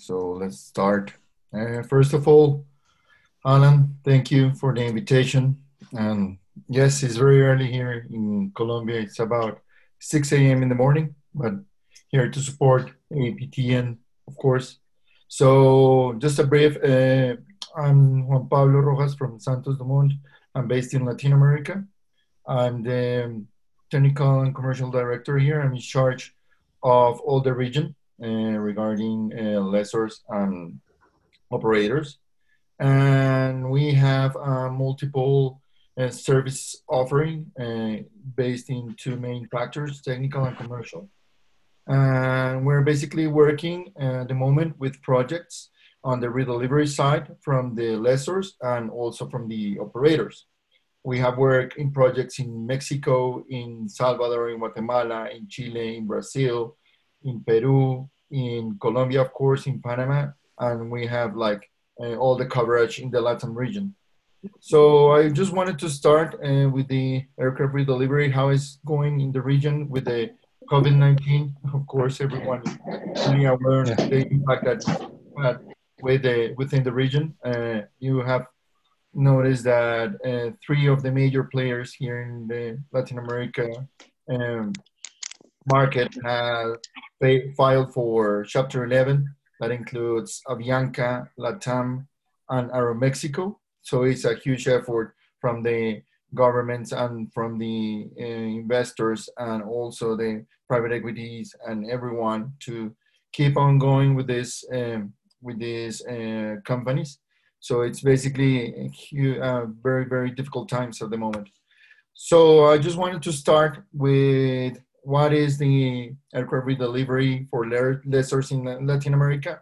So let's start. Uh, first of all, Alan, thank you for the invitation. And yes, it's very early here in Colombia. It's about 6 a.m. in the morning, but here to support APTN, of course. So just a brief, uh, I'm Juan Pablo Rojas from Santos Dumont. I'm based in Latin America. I'm the technical and commercial director here. I'm in charge of all the region regarding uh, lessors and operators. And we have multiple uh, service offering uh, based in two main factors, technical and commercial. And we're basically working at the moment with projects on the redelivery side from the lessors and also from the operators. We have worked in projects in Mexico, in Salvador, in Guatemala, in Chile, in Brazil, in Peru, in Colombia, of course, in Panama, and we have like uh, all the coverage in the Latin region. So I just wanted to start uh, with the aircraft redelivery, how it's going in the region with the COVID-19. Of course, everyone is fully aware of the impact that had with the, within the region. Uh, you have noticed that uh, three of the major players here in the Latin America um, market have filed for Chapter 11. That includes Avianca, LATAM, and Aeromexico. So it's a huge effort from the governments and from the uh, investors and also the private equities and everyone to keep on going with this um, with these uh, companies. So it's basically a uh, very very difficult times at the moment. So I just wanted to start with what is the aircraft redelivery for lessors in Latin America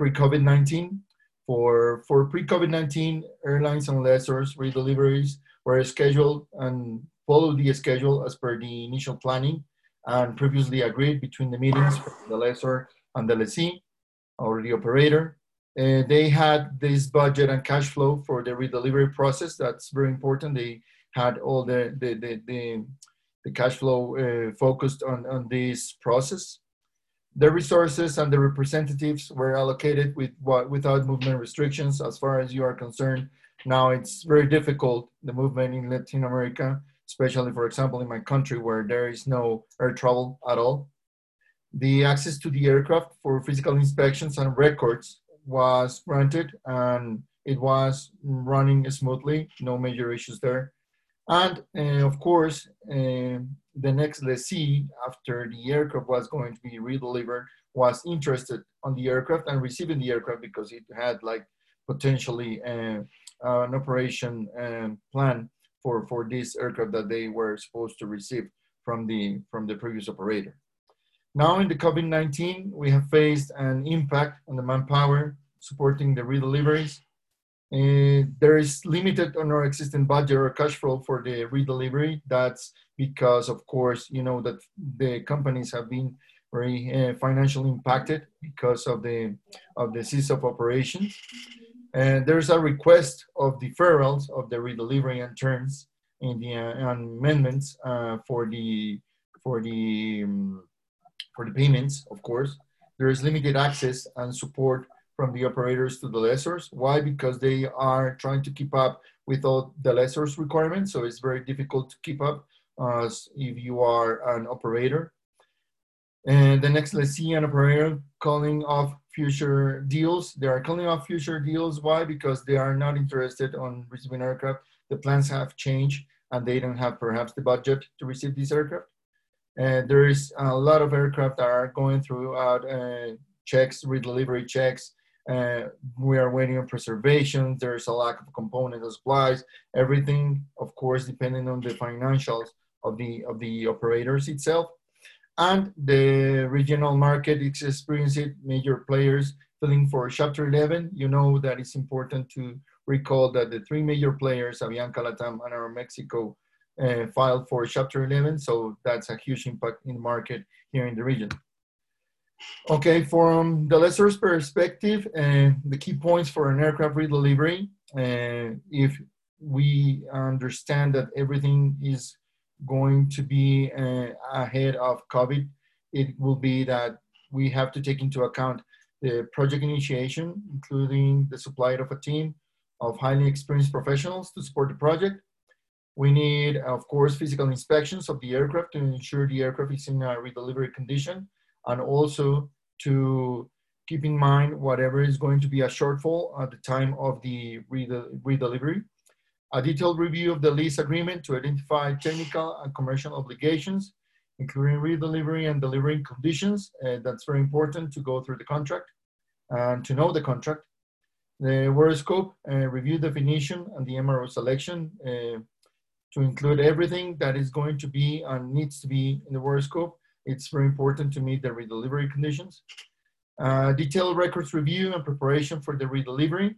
pre-COVID-19. For, for pre-COVID-19, airlines and lessors redeliveries were scheduled and followed the schedule as per the initial planning and previously agreed between the meetings the lessor and the lessee or the operator. Uh, they had this budget and cash flow for the redelivery process. That's very important. They had all the, the, the, the the cash flow uh, focused on, on this process. The resources and the representatives were allocated with what, without movement restrictions as far as you are concerned. Now it's very difficult, the movement in Latin America, especially for example in my country where there is no air travel at all. The access to the aircraft for physical inspections and records was granted and it was running smoothly, no major issues there. And uh, of course, uh, the next lessee, after the aircraft was going to be redelivered, was interested on the aircraft and receiving the aircraft because it had like potentially uh, an operation plan for, for this aircraft that they were supposed to receive from the, from the previous operator. Now in the COVID-19, we have faced an impact on the manpower supporting the redeliveries uh, there is limited on our existing budget or cash flow for the redelivery. That's because, of course, you know that the companies have been very uh, financially impacted because of the of the cease of operations. And there's a request of deferrals of the redelivery and terms in the uh, amendments uh, for the for the um, for the payments. Of course, there is limited access and support from the operators to the lessors. Why? Because they are trying to keep up with all the lessors requirements. So it's very difficult to keep up uh, if you are an operator. And the next, let's see an operator calling off future deals. They are calling off future deals. Why? Because they are not interested on receiving aircraft. The plans have changed and they don't have perhaps the budget to receive these aircraft. And there is a lot of aircraft that are going throughout uh, checks, redelivery checks, uh, we are waiting on preservation. There's a lack of component supplies. Everything, of course, depending on the financials of the of the operators itself, and the regional market is experiencing major players filling for Chapter 11. You know that it's important to recall that the three major players, Avianca, Latam, and Aeromexico, uh, filed for Chapter 11. So that's a huge impact in the market here in the region. Okay, from the lessor's perspective, uh, the key points for an aircraft redelivery, uh, if we understand that everything is going to be uh, ahead of COVID, it will be that we have to take into account the project initiation, including the supply of a team of highly experienced professionals to support the project. We need, of course, physical inspections of the aircraft to ensure the aircraft is in a redelivery condition and also to keep in mind whatever is going to be a shortfall at the time of the redelivery. A detailed review of the lease agreement to identify technical and commercial obligations, including redelivery and delivering conditions. Uh, that's very important to go through the contract and to know the contract. The work scope, uh, review definition, and the MRO selection uh, to include everything that is going to be and needs to be in the work scope. It's very important to meet the redelivery conditions. Uh, detailed records review and preparation for the redelivery.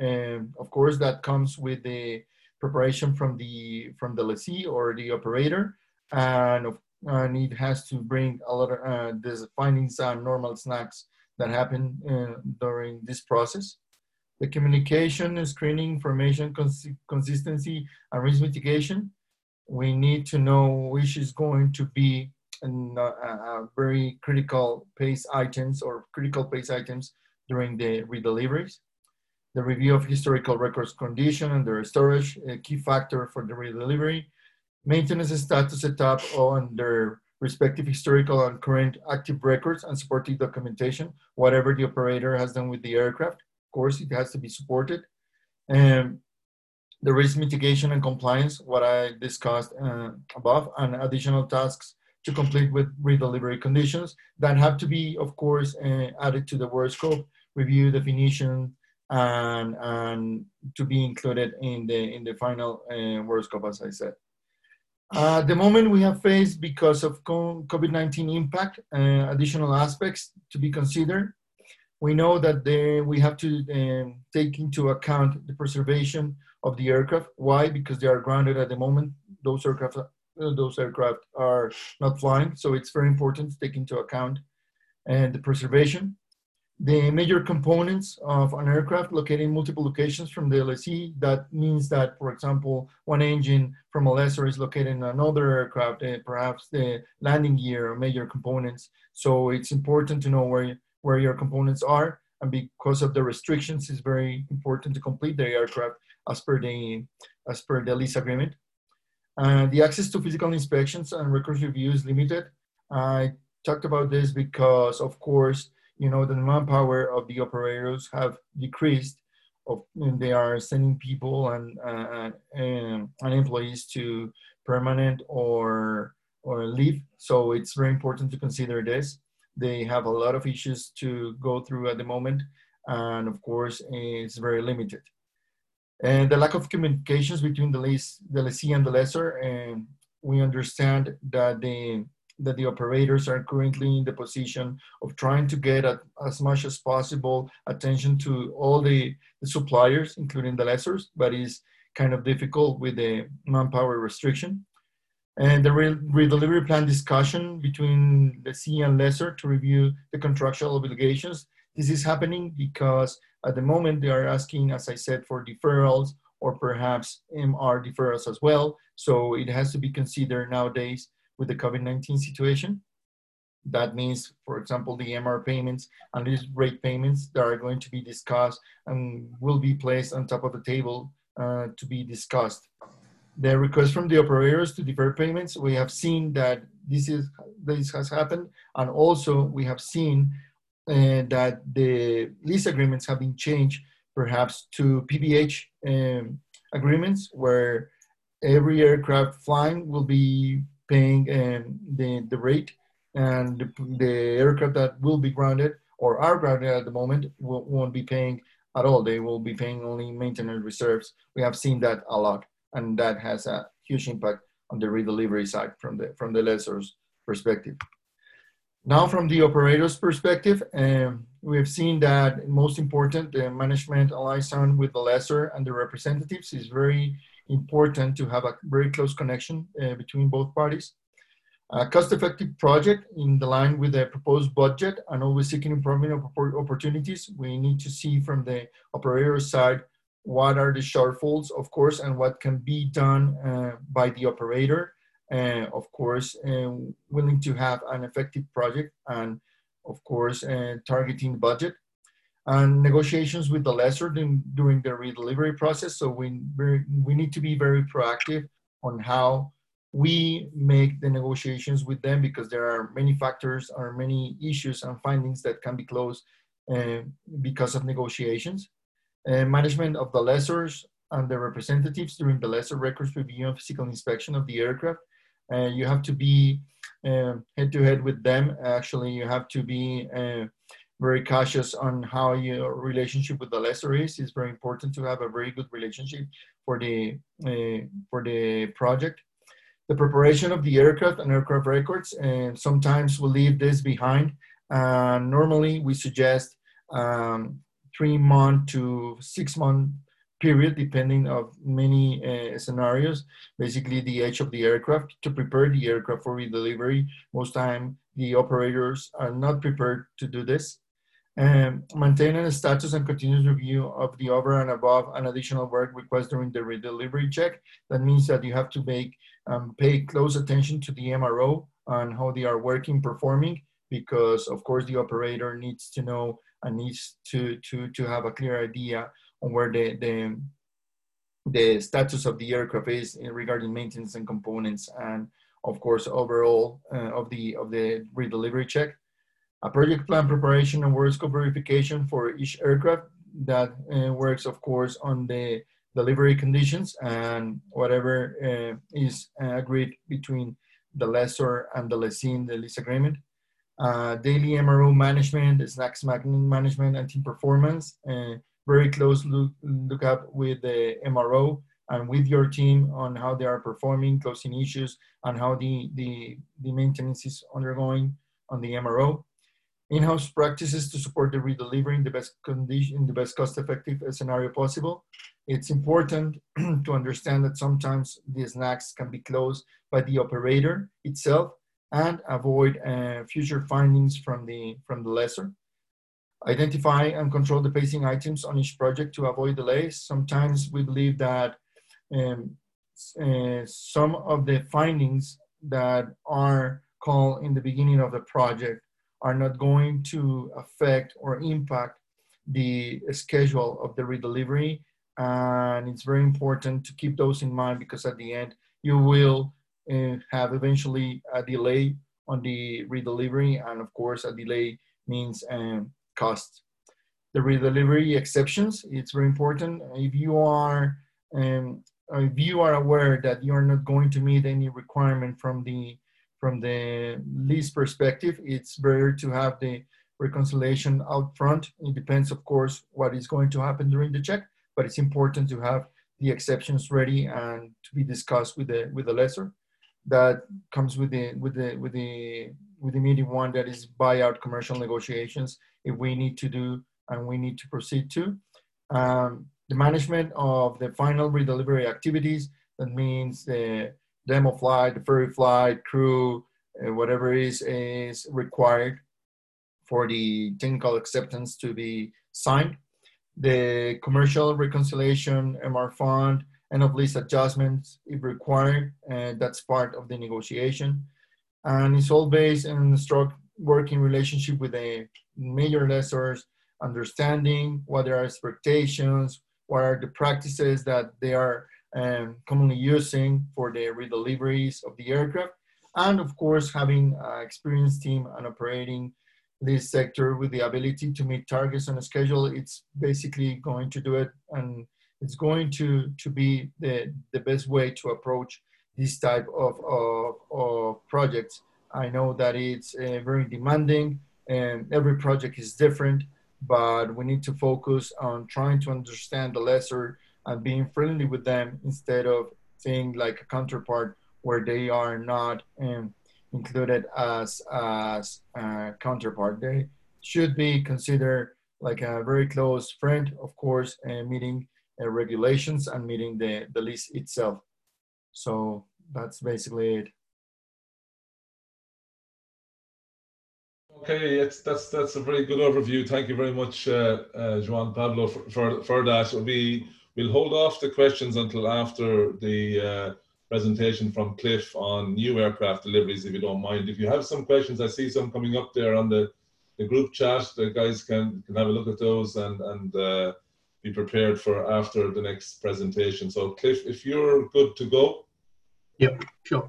And of course, that comes with the preparation from the from the lessee or the operator, and and it has to bring a lot of uh, the findings and normal snacks that happen uh, during this process. The communication, screening, information cons consistency, and risk mitigation. We need to know which is going to be and uh, uh, very critical pace items or critical pace items during the redeliveries. The review of historical records condition and their storage, a key factor for the redelivery. Maintenance status setup on their respective historical and current active records and supporting documentation, whatever the operator has done with the aircraft. Of course, it has to be supported. And the risk mitigation and compliance, what I discussed uh, above, and additional tasks to complete with redelivery conditions that have to be, of course, uh, added to the work scope, review definition, and, and to be included in the, in the final uh, work scope, as I said. Uh, the moment we have faced because of COVID-19 impact, uh, additional aspects to be considered. We know that the, we have to um, take into account the preservation of the aircraft. Why? Because they are grounded at the moment. Those aircraft uh, those aircraft are not flying. So it's very important to take into account and the preservation. The major components of an aircraft located in multiple locations from the lessee, that means that, for example, one engine from a lessor is located in another aircraft, uh, perhaps the landing gear or major components. So it's important to know where, where your components are. And because of the restrictions, it's very important to complete the aircraft as per the, as per the lease agreement. Uh, the access to physical inspections and records review is limited. I talked about this because, of course, you know, the manpower of the operators have decreased. Of, they are sending people and, uh, and, and employees to permanent or or leave. So it's very important to consider this. They have a lot of issues to go through at the moment, and of course, it's very limited. And the lack of communications between the, lease, the lessee and the lessor, and we understand that the that the operators are currently in the position of trying to get as much as possible attention to all the, the suppliers, including the lessors, but is kind of difficult with the manpower restriction. And the re- redelivery plan discussion between the C and lessor to review the contractual obligations. This is happening because at the moment, they are asking, as I said, for deferrals or perhaps MR deferrals as well. So it has to be considered nowadays with the COVID-19 situation. That means, for example, the MR payments and these rate payments that are going to be discussed and will be placed on top of the table uh, to be discussed. The request from the operators to defer payments, we have seen that this is this has happened, and also we have seen and that the lease agreements have been changed perhaps to PBH um, agreements where every aircraft flying will be paying um, the, the rate and the, the, aircraft that will be grounded or are grounded at the moment will, won't be paying at all. They will be paying only maintenance reserves. We have seen that a lot and that has a huge impact on the redelivery side from the, from the lessor's perspective. Now, from the operator's perspective, um, we have seen that most important, the management liaison with the lessor and the representatives is very important to have a very close connection uh, between both parties. A cost-effective project in the line with the proposed budget and always seeking improvement opportunities. We need to see from the operator side what are the shortfalls, of course, and what can be done uh, by the operator uh, of course, willing to have an effective project and of course, uh, targeting the budget and negotiations with the lessor during, during the redelivery process. So we, we need to be very proactive on how we make the negotiations with them because there are many factors or many issues and findings that can be closed uh, because of negotiations. Uh, management of the lessors and the representatives during the lessor records review and physical inspection of the aircraft. Uh, you have to be head to head with them. Actually, you have to be uh, very cautious on how your relationship with the lessor is. It's very important to have a very good relationship for the uh, for the project the preparation of the aircraft and aircraft records, and sometimes we leave this behind. Uh, normally, we suggest um, three month to six month period, depending of many uh, scenarios. Basically, the age of the aircraft to prepare the aircraft for redelivery. Most time, the operators are not prepared to do this. Um, maintaining a status and continuous review of the over and above and additional work request during the redelivery check. That means that you have to make um, pay close attention to the MRO on how they are working, performing, because of course the operator needs to know and needs to to to have a clear idea where the the the status of the aircraft is regarding maintenance and components and of course overall uh, of the of the redelivery check a project plan preparation and work scope verification for each aircraft that uh, works, of course, on the delivery conditions and whatever uh, is uh, agreed between the lessor and the lessee in the lease agreement. Uh, daily MRO management, SNACS management, and team performance. Very close look, look up with the MRO and with your team on how they are performing, closing issues, and how the, the, the maintenance is undergoing on the MRO in-house practices to support the redelivery in the best condition, the best cost-effective scenario possible. It's important to understand that sometimes the SNACs can be closed by the operator itself and avoid uh, future findings from the, from the lessor. Identify and control the pacing items on each project to avoid delays. Sometimes we believe that um, uh, some of the findings that are called in the beginning of the project are not going to affect or impact the schedule of the redelivery. And it's very important to keep those in mind because at the end, you will uh, have eventually a delay on the redelivery. And of course, a delay means um, cost. The redelivery exceptions, it's very important. If you are um, if you are aware that you are not going to meet any requirement from the from the lease perspective, it's better to have the reconciliation out front. It depends, of course, what is going to happen during the check, but it's important to have the exceptions ready and to be discussed with the with the lessor. That comes with the with the with the with the meeting one that is buyout commercial negotiations we need to do and we need to proceed to. Um, the management of the final redelivery activities, that means the demo flight, the ferry flight, crew, uh, whatever is is required for the technical acceptance to be signed. The commercial reconciliation, MR fund, end of lease adjustments if required, and that's part of the negotiation. And it's all based on strong working relationship with the major lessors, understanding what their expectations, what are the practices that they are um, commonly using for the redeliveries of the aircraft. And of course, having an experienced team and operating this sector with the ability to meet targets on a schedule, it's basically going to do it. And it's going to, to be the, the best way to approach this type of, of, of projects. I know that it's uh, very demanding and every project is different, but we need to focus on trying to understand the lessor and being friendly with them instead of seeing like a counterpart where they are not um, included as as a counterpart. They should be considered like a very close friend, of course, and meeting uh, regulations and meeting the, the lease itself. So that's basically it. Okay, it's, that's that's a very good overview. Thank you very much, uh, uh, Juan Pablo, for, for, for that. We We'll hold off the questions until after the uh, presentation from Cliff on new aircraft deliveries, if you don't mind. If you have some questions, I see some coming up there on the the group chat. The guys can can have a look at those and and uh, be prepared for after the next presentation. So, Cliff, if you're good to go. Yep, sure.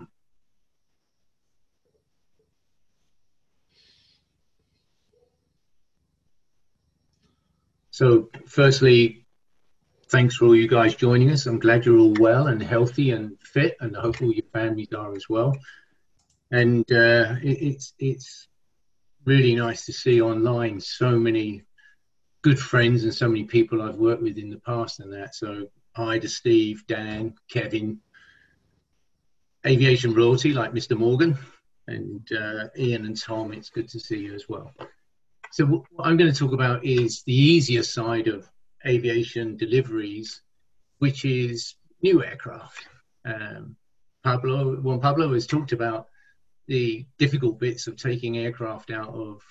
So, firstly, thanks for all you guys joining us. I'm glad you're all well and healthy and fit, and I hope all your families are as well. And uh, it, it's it's really nice to see online so many good friends and so many people I've worked with in the past and that. So hi to Steve, Dan, Kevin, aviation royalty like Mr. Morgan, and uh, Ian and Tom. It's good to see you as well. So what I'm going to talk about is the easier side of aviation deliveries, which is new aircraft. Um, Pablo, Juan Pablo has talked about the difficult bits of taking aircraft out of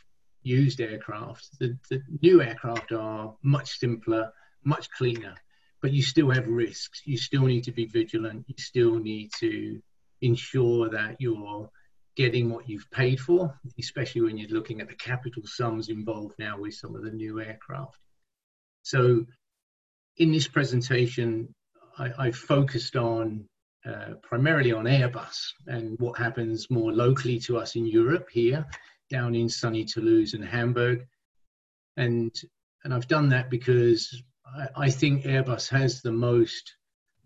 used aircraft. The, the new aircraft are much simpler, much cleaner, but you still have risks. You still need to be vigilant. You still need to ensure that you're getting what you've paid for, especially when you're looking at the capital sums involved now with some of the new aircraft. So in this presentation, I, I focused on uh, primarily on Airbus and what happens more locally to us in Europe here, down in sunny Toulouse and Hamburg. And, and I've done that because I, I think Airbus has the most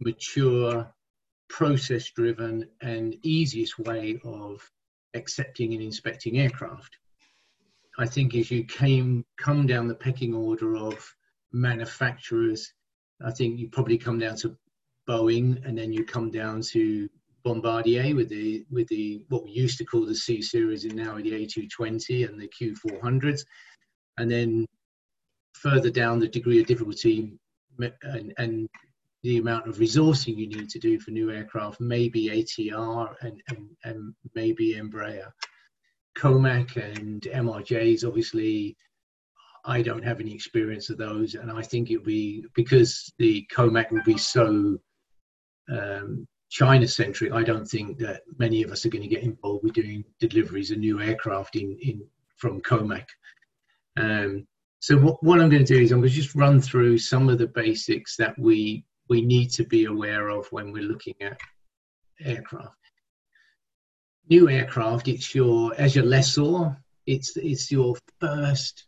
mature, process driven, and easiest way of accepting and inspecting aircraft. I think as you came come down the pecking order of manufacturers, I think you probably come down to Boeing, and then you come down to Bombardier with the with the what we used to call the C series and now the A220 and the Q400s, and then further down the degree of difficulty and, and the amount of resourcing you need to do for new aircraft, maybe ATR and, and, and maybe Embraer. COMAC and MRJs, obviously, I don't have any experience of those, and I think it'll be because the COMAC will be so um, China centric. I don't think that many of us are going to get involved with doing deliveries of new aircraft in, in from COMAC. Um, so what, what I'm going to do is I'm going to just run through some of the basics that we we need to be aware of when we're looking at aircraft. New aircraft, it's your as your lessor, it's it's your first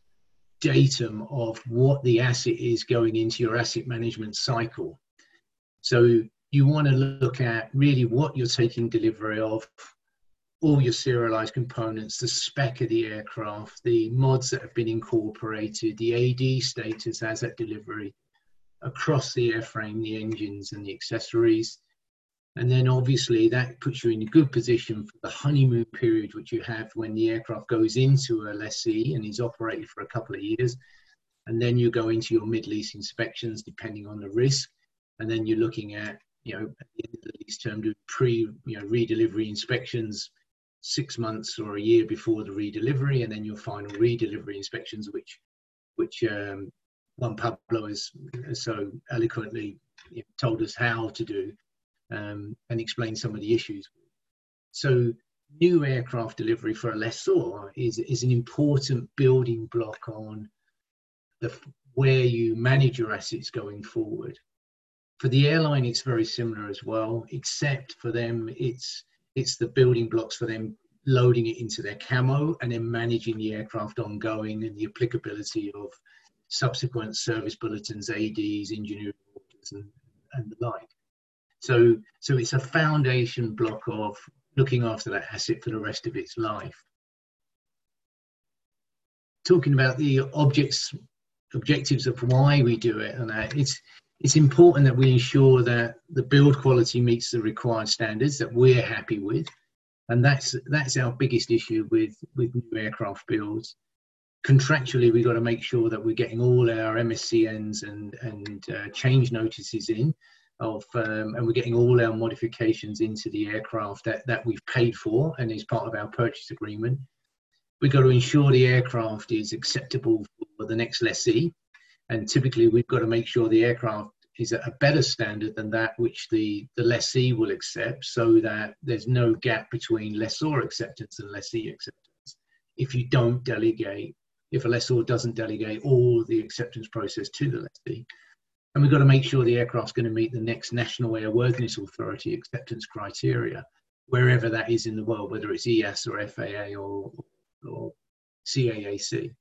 datum of what the asset is going into your asset management cycle. So you want to look at really what you're taking delivery of, all your serialized components, the spec of the aircraft, the mods that have been incorporated, the AD status as at delivery, across the airframe, the engines and the accessories. And then obviously that puts you in a good position for the honeymoon period, which you have when the aircraft goes into a lessee and is operated for a couple of years. And then you go into your mid-lease inspections, depending on the risk. And then you're looking at you know, at the end of the lease term, do pre, you know, redelivery inspections six months or a year before the redelivery, and then your final redelivery inspections, which, which um, Juan Pablo has, so eloquently told us how to do, um, and explain some of the issues. So, new aircraft delivery for a lessor is is an important building block on the where you manage your assets going forward. For the airline, it's very similar as well, except for them, it's it's the building blocks for them loading it into their CAMO and then managing the aircraft ongoing and the applicability of subsequent service bulletins, ADs, engineering orders, and, and the like. So, so it's a foundation block of looking after that asset for the rest of its life. Talking about the objects, objectives of why we do it, and that it's it's important that we ensure that the build quality meets the required standards that we're happy with and that's that's our biggest issue with with new aircraft builds contractually we've got to make sure that we're getting all our MSCNs and and uh, change notices in of um, and we're getting all our modifications into the aircraft that that we've paid for and is part of our purchase agreement. We've got to ensure the aircraft is acceptable for the next lessee and typically we've got to make sure the aircraft is at a better standard than that which the, the lessee will accept so that there's no gap between lessor acceptance and lessee acceptance. If you don't delegate if a lessor doesn't delegate all the acceptance process to the lessee. And we've got to make sure the aircraft's going to meet the next National Airworthiness Authority acceptance criteria, wherever that is in the world, whether it's EASA or FAA or, or CAAC.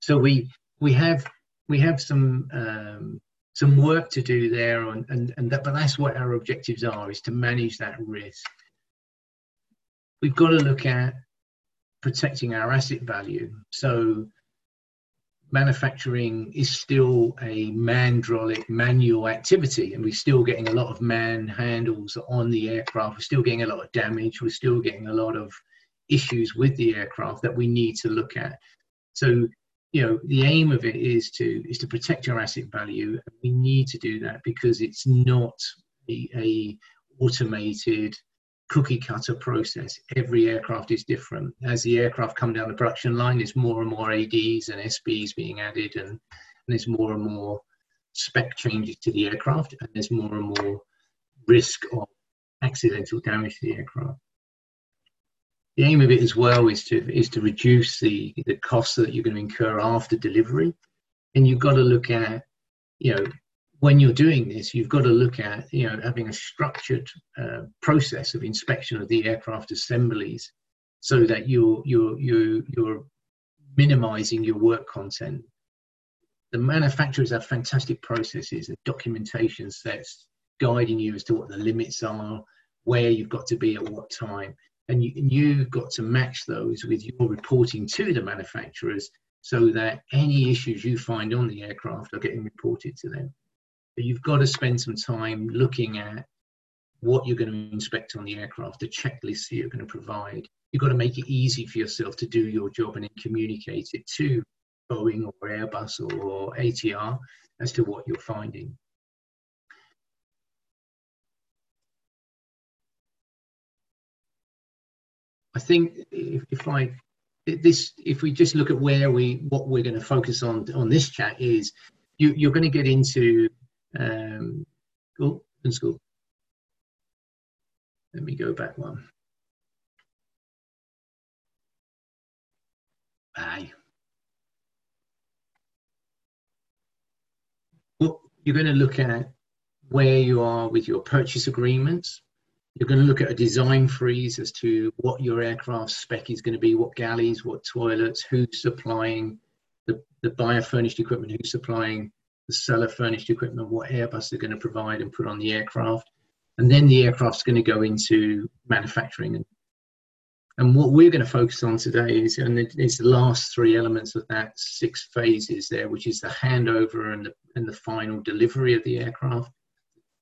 So we we have we have some um, some work to do there, and and, and that, but that's what our objectives are: is to manage that risk. We've got to look at protecting our asset value. So manufacturing is still a mandrolic manual activity and we're still getting a lot of man handles on the aircraft. We're still getting a lot of damage. We're still getting a lot of issues with the aircraft that we need to look at. So you know the aim of it is to is to protect your asset value we need to do that because it's not a, a automated cookie cutter process. Every aircraft is different. As the aircraft come down the production line, there's more and more ADs and SBs being added, and, and there's more and more spec changes to the aircraft, and there's more and more risk of accidental damage to the aircraft. The aim of it as well is to is to reduce the the costs that you're going to incur after delivery, and you've got to look at you know when you're doing this, you've got to look at you know having a structured uh, process of inspection of the aircraft assemblies, so that you're you're you're you're minimizing your work content. The manufacturers have fantastic processes and documentation sets guiding you as to what the limits are, where you've got to be at what time, and, you, and you've got to match those with your reporting to the manufacturers so that any issues you find on the aircraft are getting reported to them. But you've got to spend some time looking at what you're going to inspect on the aircraft, the checklists you're going to provide. You've got to make it easy for yourself to do your job and then communicate it to Boeing or Airbus or ATR as to what you're finding. I think if, if I this if we just look at where we what we're going to focus on on this chat is you, you're going to get into um, oh. Let me go back one. Aye. Well, you're going to look at where you are with your purchase agreements. You're going to look at a design freeze as to what your aircraft spec is going to be, what galleys, what toilets, who's supplying the, the buyer furnished equipment, who's supplying the seller furnished equipment, what Airbus are going to provide and put on the aircraft. And then the aircraft's going to go into manufacturing. And, and what we're going to focus on today is, and it's the last three elements of that six phases there, which is the handover and the, and the final delivery of the aircraft,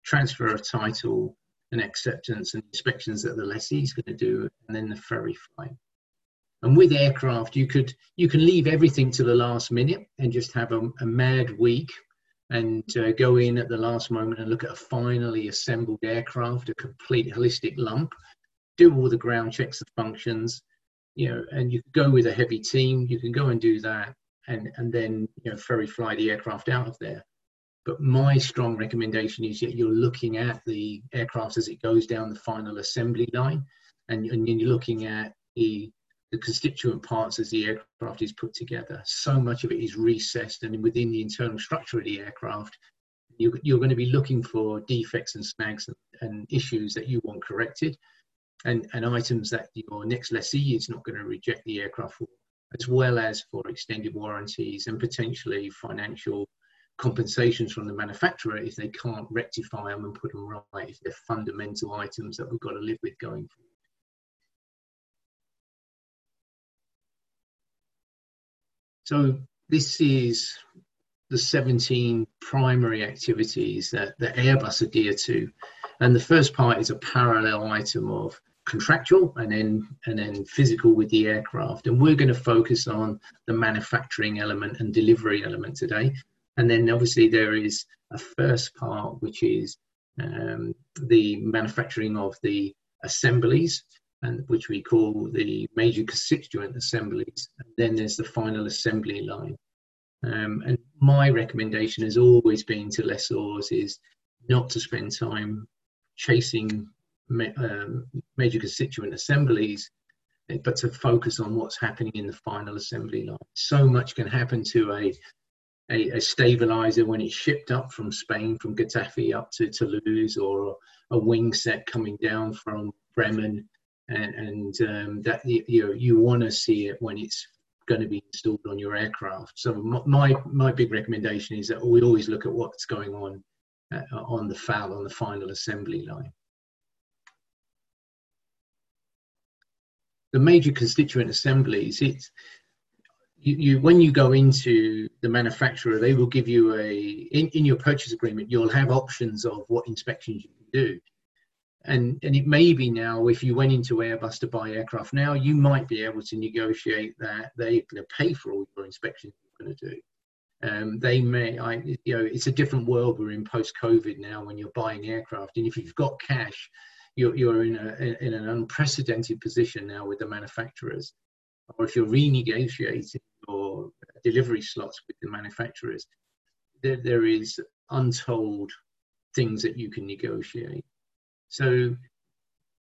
transfer of title and acceptance and inspections that the lessee is going to do, and then the ferry flight. And with aircraft, you could you can leave everything to the last minute and just have a, a mad week and uh, go in at the last moment and look at a finally assembled aircraft, a complete holistic lump, do all the ground checks and functions, you know, and you go with a heavy team, you can go and do that and, and then, you know, ferry fly the aircraft out of there. But my strong recommendation is that you're looking at the aircraft as it goes down the final assembly line and, and you're looking at the the constituent parts as the aircraft is put together. So much of it is recessed, and within the internal structure of the aircraft, you, you're going to be looking for defects and snags and, and issues that you want corrected, and, and items that your next lessee is not going to reject the aircraft for, as well as for extended warranties and potentially financial compensations from the manufacturer if they can't rectify them and put them right, if they're fundamental items that we've got to live with going forward. So this is the 17 primary activities that, that Airbus adhere to. And the first part is a parallel item of contractual and then and then physical with the aircraft. And we're going to focus on the manufacturing element and delivery element today. And then obviously there is a first part which is um, the manufacturing of the assemblies and which we call the major constituent assemblies. And then there's the final assembly line. Um, and my recommendation has always been to lessors is not to spend time chasing um, major constituent assemblies but to focus on what's happening in the final assembly line. So much can happen to a a, a, stabilizer when it's shipped up from Spain, from Getafe up to Toulouse, or a wing set coming down from Bremen, and, and um, that you, know you want to see it when it's going to be installed on your aircraft. So my my big recommendation is that we always look at what's going on uh, on the FAL on the final assembly line. The major constituent assemblies, it's you, you, when you go into the manufacturer, they will give you a in, in your purchase agreement. You'll have options of what inspections you can do, and and it may be now if you went into Airbus to buy aircraft now, you might be able to negotiate that they're going to pay for all your inspections you're going to do. Um, they may, I, you know, it's a different world we're in post COVID now when you're buying aircraft, and if you've got cash, you're, you're in a in an unprecedented position now with the manufacturers or if you're renegotiating your delivery slots with the manufacturers, there, there is untold things that you can negotiate. So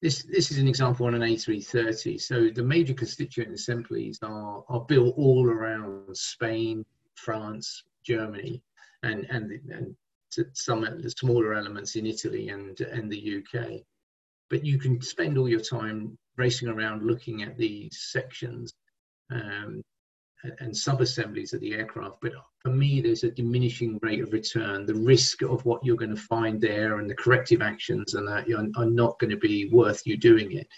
this, this is an example on an A330. So the major constituent assemblies are, are built all around Spain, France, Germany, and, and, and some smaller elements in Italy and, and the UK. But you can spend all your time racing around looking at these sections um, and sub-assemblies of the aircraft. But for me, there's a diminishing rate of return. The risk of what you're going to find there and the corrective actions and that are not going to be worth you doing it.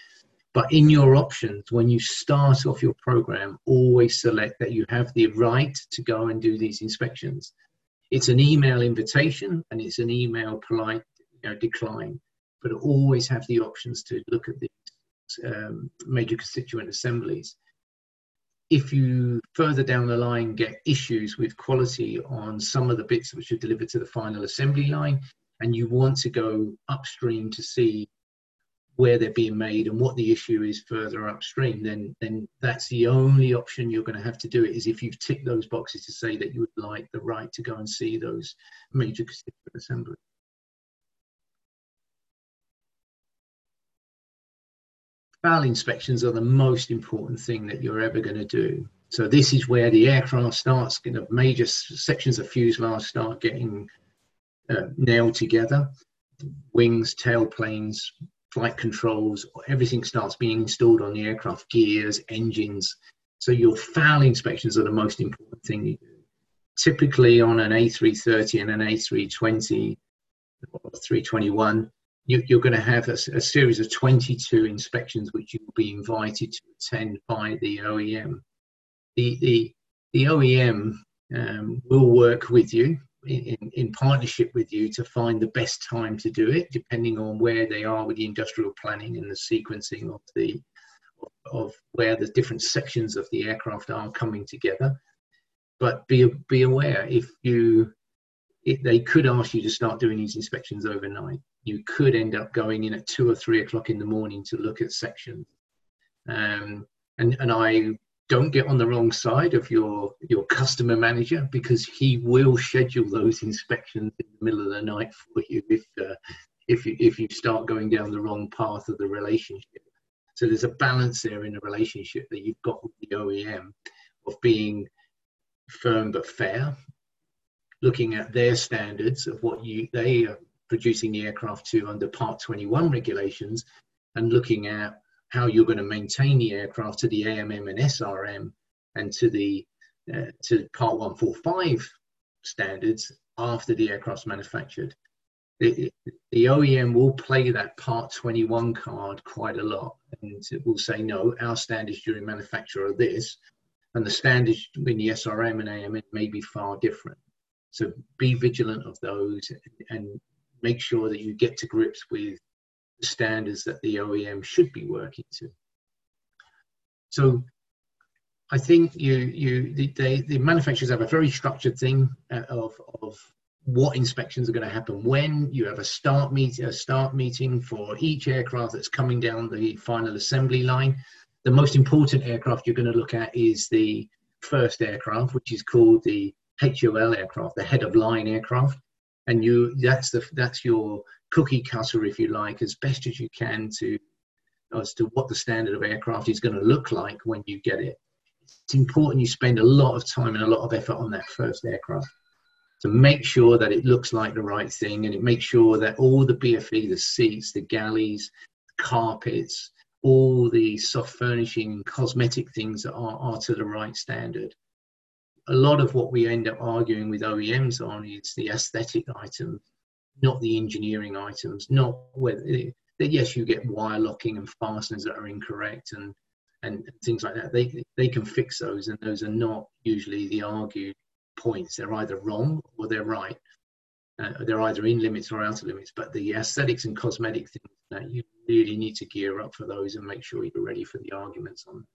But in your options, when you start off your program, always select that you have the right to go and do these inspections. It's an email invitation and it's an email polite you know, decline, but always have the options to look at these um, major constituent assemblies if you further down the line get issues with quality on some of the bits which are delivered to the final assembly line, and you want to go upstream to see where they're being made and what the issue is further upstream, then then that's the only option you're going to have to do it is if you've ticked those boxes to say that you would like the right to go and see those major assemblies. FAL inspections are the most important thing that you're ever going to do. So this is where the aircraft starts, you know, major sections of fuselage start getting uh, nailed together. Wings, tailplanes, flight controls, everything starts being installed on the aircraft, gears, engines. So your FAL inspections are the most important thing you do. Typically on an A330 and an A320 or 321, you, are going to have a, a, series of 22 inspections which you will be invited to attend by the OEM. The, the, the OEM um, will work with you in, in partnership with you to find the best time to do it, depending on where they are with the industrial planning and the sequencing of the of where the different sections of the aircraft are coming together. But be be aware if you it, they could ask you to start doing these inspections overnight you could end up going in at two or three o'clock in the morning to look at sections. Um, and, and I don't get on the wrong side of your, your customer manager because he will schedule those inspections in the middle of the night for you if, uh, if, you, if you start going down the wrong path of the relationship. So there's a balance there in a relationship that you've got with the OEM of being firm but fair, looking at their standards of what you they producing the aircraft to under Part 21 regulations and looking at how you're going to maintain the aircraft to the AMM and SRM and to the uh, to Part 145 standards after the aircraft's manufactured. The, the OEM will play that Part 21 card quite a lot and it will say, no, our standards during manufacture are this, and the standards in the SRM and AMM may be far different. So be vigilant of those and make sure that you get to grips with the standards that the OEM should be working to. So I think you you the, they, the manufacturers have a very structured thing uh, of of what inspections are going to happen when you have a start meet a start meeting for each aircraft that's coming down the final assembly line. The most important aircraft you're going to look at is the first aircraft, which is called the HOL aircraft, the head of line aircraft and you that's the that's your cookie cutter if you like as best as you can to as to what the standard of aircraft is going to look like when you get it. It's important you spend a lot of time and a lot of effort on that first aircraft to make sure that it looks like the right thing and it makes sure that all the BFE, the seats, the galleys, the carpets, all the soft furnishing, cosmetic things are, are to the right standard. A lot of what we end up arguing with OEMs on is the aesthetic items, not the engineering items, not whether that yes, you get wire locking and fasteners that are incorrect and and things like that. They they can fix those, and those are not usually the argued points. They're either wrong or they're right. Uh, they're either in limits or out of limits. But the aesthetics and cosmetic things that you really need to gear up for those and make sure you're ready for the arguments on.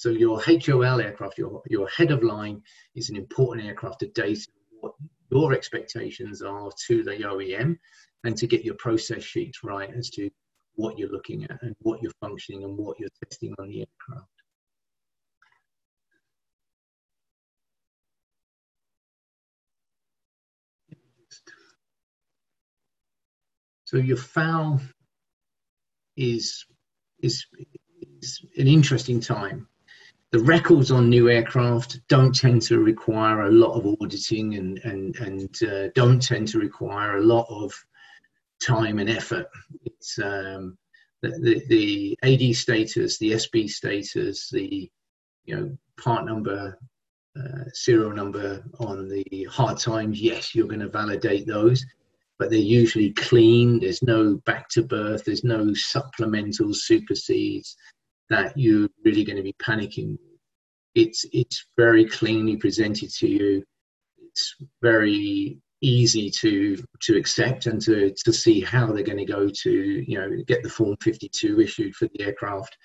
So your HOL aircraft, your your head of line, is an important aircraft to date what your expectations are to the OEM and to get your process sheets right as to what you're looking at and what you're functioning and what you're testing on the aircraft. So your FAL is, is, is an interesting time. The records on new aircraft don't tend to require a lot of auditing and, and, and uh, don't tend to require a lot of time and effort. It's um, the, the, the AD status, the SB status, the you know part number, uh, serial number on the hard times. Yes, you're going to validate those, but they're usually clean. There's no back to birth. There's no supplemental supersedes that you're really going to be panicking. It's it's very cleanly presented to you. It's very easy to to accept and to to see how they're going to go to you know get the form 52 issued for the aircraft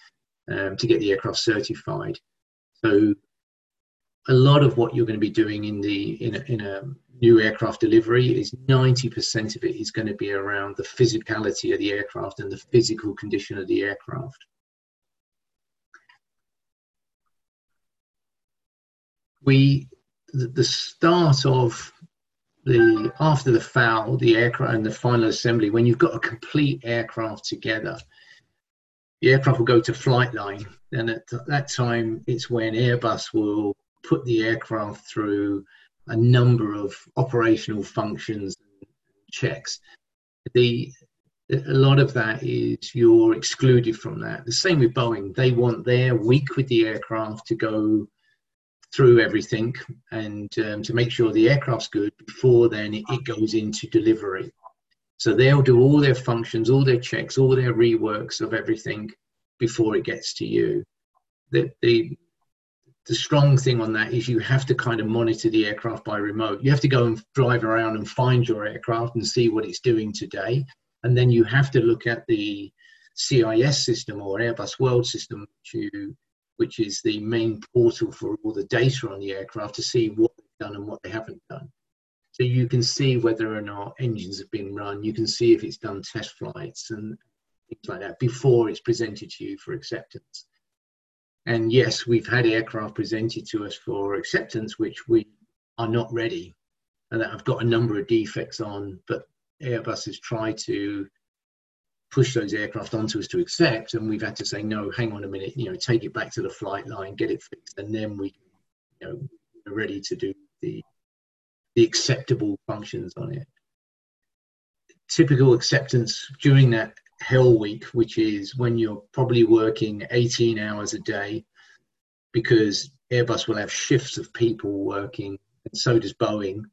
um, to get the aircraft certified so a lot of what you're going to be doing in the in a, in a new aircraft delivery is 90% of it is going to be around the physicality of the aircraft and the physical condition of the aircraft we the start of the after the foul, the aircraft and the final assembly, when you've got a complete aircraft together, the aircraft will go to flight line. And at that time, it's when Airbus will put the aircraft through a number of operational functions and checks. The a lot of that is you're excluded from that. The same with Boeing. They want their week with the aircraft to go through everything and um, to make sure the aircraft's good before then it, goes into delivery. So they'll do all their functions, all their checks, all their reworks of everything before it gets to you. The, the, the strong thing on that is you have to kind of monitor the aircraft by remote. You have to go and drive around and find your aircraft and see what it's doing today. And then you have to look at the CIS system or Airbus World system, you which is the main portal for all the data on the aircraft to see what they've done and what they haven't done. So you can see whether or not engines have been run. You can see if it's done test flights and things like that before it's presented to you for acceptance. And yes, we've had aircraft presented to us for acceptance, which we are not ready and that have got a number of defects on, but Airbus has tried to push those aircraft onto us to accept, and we've had to say no. Hang on a minute, you know, take it back to the flight line, get it fixed, and then we, you know, are ready to do the the acceptable functions on it. Typical acceptance during that hell week, which is when you're probably working 18 hours a day, because Airbus will have shifts of people working, and so does Boeing,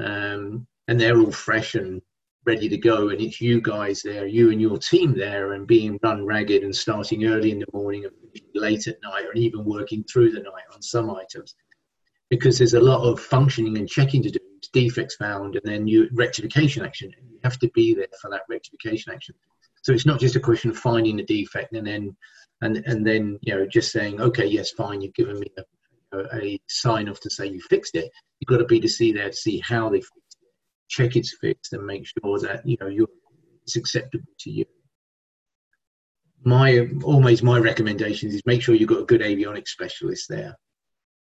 um, and they're all fresh and ready to go and it's you guys there you and your team there and being run ragged and starting early in the morning and late at night and even working through the night on some items. Because there's a lot of functioning and checking to do defects found and then you rectification action. You have to be there for that rectification action. So it's not just a question of finding the defect and then and and then you know just saying okay yes fine you've given me a, a, sign off to say you fixed it. You've got to be to see there to see how they fixed check it's fixed and make sure that you know you're, it's acceptable to you. My always my recommendations is make sure you've got a good avionics specialist there.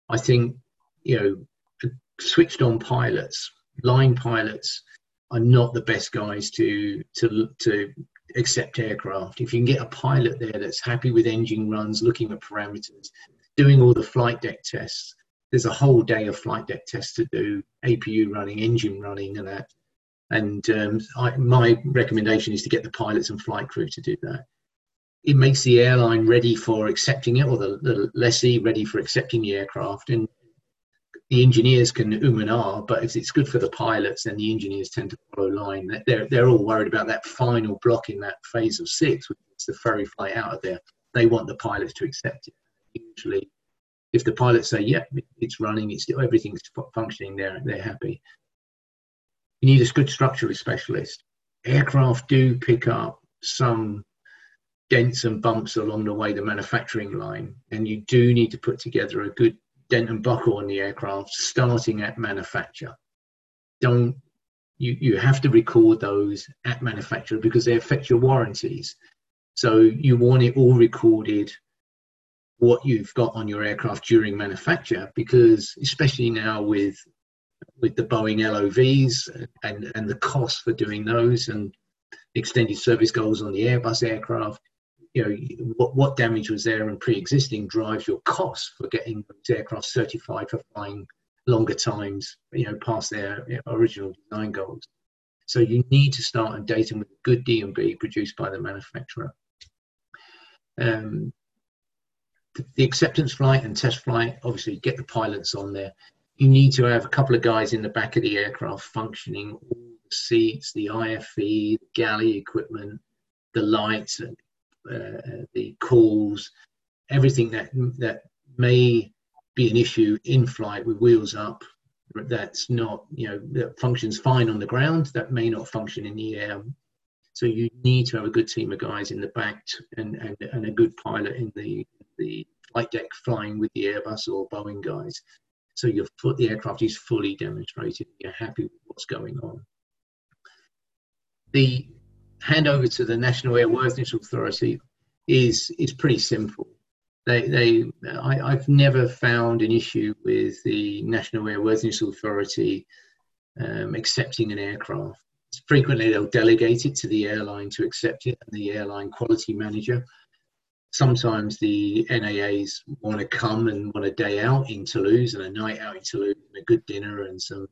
I think you know switched on pilots, line pilots are not the best guys to to to accept aircraft. If you can get a pilot there that's happy with engine runs, looking at parameters, doing all the flight deck tests, there's a whole day of flight deck tests to do, APU running, engine running, and that. And um, I, my recommendation is to get the pilots and flight crew to do that. It makes the airline ready for accepting it, or the, the lessee ready for accepting the aircraft. And the engineers can um and ah, but if it's good for the pilots, then the engineers tend to follow line. They're, they're all worried about that final block in that phase of six, which is the ferry flight out of there. They want the pilots to accept it. Usually, if the pilots say, "Yeah, it's running, it's everything's functioning," they're they're happy. You need a good structural specialist. Aircraft do pick up some dents and bumps along the way, the manufacturing line, and you do need to put together a good dent and buckle on the aircraft starting at manufacture. Don't you, you have to record those at manufacture because they affect your warranties. So you want it all recorded what you've got on your aircraft during manufacture because especially now with with the Boeing LOVs and, and the cost for doing those and extended service goals on the Airbus aircraft, you know what, what damage was there and pre-existing drives your cost for getting those aircraft certified for flying longer times you know past their original design goals? So you need to start date them with good d&b produced by the manufacturer. Um, the, acceptance flight and test flight obviously get the pilots on there. You need to have a couple of guys in the back of the aircraft functioning all the seats the ife the galley equipment the lights and uh, the calls, everything that that may be an issue in flight with wheels up that's not you know that functions fine on the ground that may not function in the air. So you need to have a good team of guys in the back and and, and a good pilot in the the flight deck flying with the airbus or boeing guys so your foot the aircraft is fully demonstrated you're happy with what's going on the handover to the National Airworthiness Authority is is pretty simple. They, they I, I've never found an issue with the National Airworthiness Authority um, accepting an aircraft. Frequently, they'll delegate it to the airline to accept it, and the airline quality manager. Sometimes the NAAs want to come and want a day out in Toulouse and a night out in Toulouse and a good dinner and some,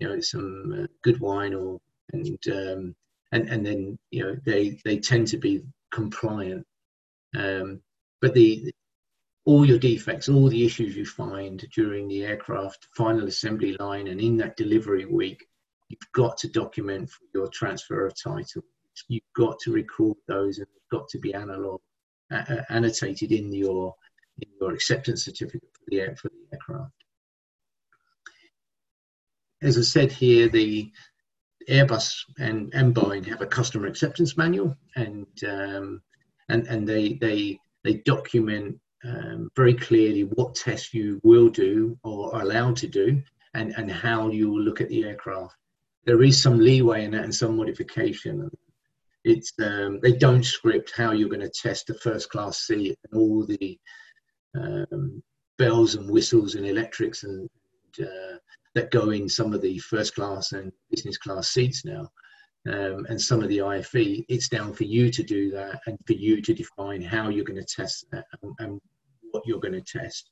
you know, some uh, good wine or and um, and and then you know they they tend to be compliant. Um, but the all your defects, all the issues you find during the aircraft final assembly line and in that delivery week, you've got to document for your transfer of title. You've got to record those and they've got to be analog, uh, annotated in your in your acceptance certificate for the, air, for the aircraft. As I said here, the Airbus and, and Boeing have a customer acceptance manual, and um, and and they they they document um, very clearly what tests you will do or are allowed to do, and and how you will look at the aircraft. There is some leeway in that and some modification. It's um, they don't script how you're going to test a first class seat and all the um, bells and whistles and electrics and uh, that go in some of the first class and business class seats now. Um, and some of the IFE, it's down for you to do that and for you to define how you're going to test that and, and what you're going to test.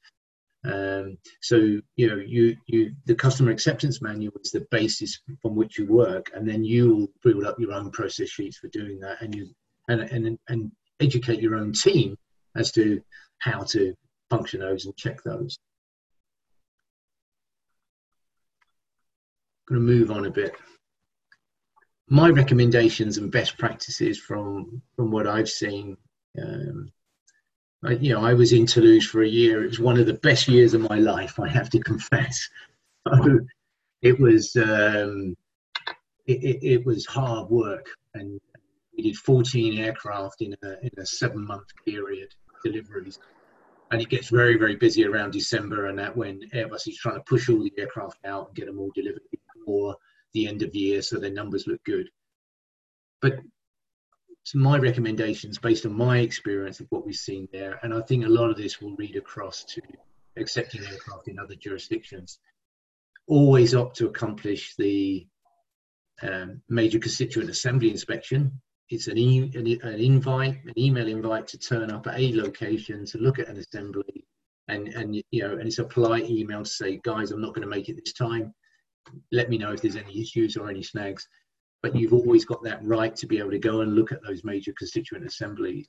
Um, so you know, you you the customer acceptance manual is the basis from which you work, and then you will build up your own process sheets for doing that, and you and and and educate your own team as to how to function those and check those. I'm going to move on a bit. My recommendations and best practices from from what I've seen. Um, I, you know, I was in Toulouse for a year. It was one of the best years of my life. I have to confess. it was um, it, it, it, was hard work, and we did 14 aircraft in a in a seven month period deliveries and it gets very very busy around december and that when airbus is trying to push all the aircraft out and get them all delivered before the end of the year so their numbers look good but my recommendations based on my experience of what we've seen there and i think a lot of this will read across to accepting aircraft in other jurisdictions always opt to accomplish the um, major constituent assembly inspection it's an, e- an, an invite, an email invite to turn up at a location to look at an assembly, and and you know, and it's a polite email to say, guys, I'm not going to make it this time. Let me know if there's any issues or any snags. But you've always got that right to be able to go and look at those major constituent assemblies.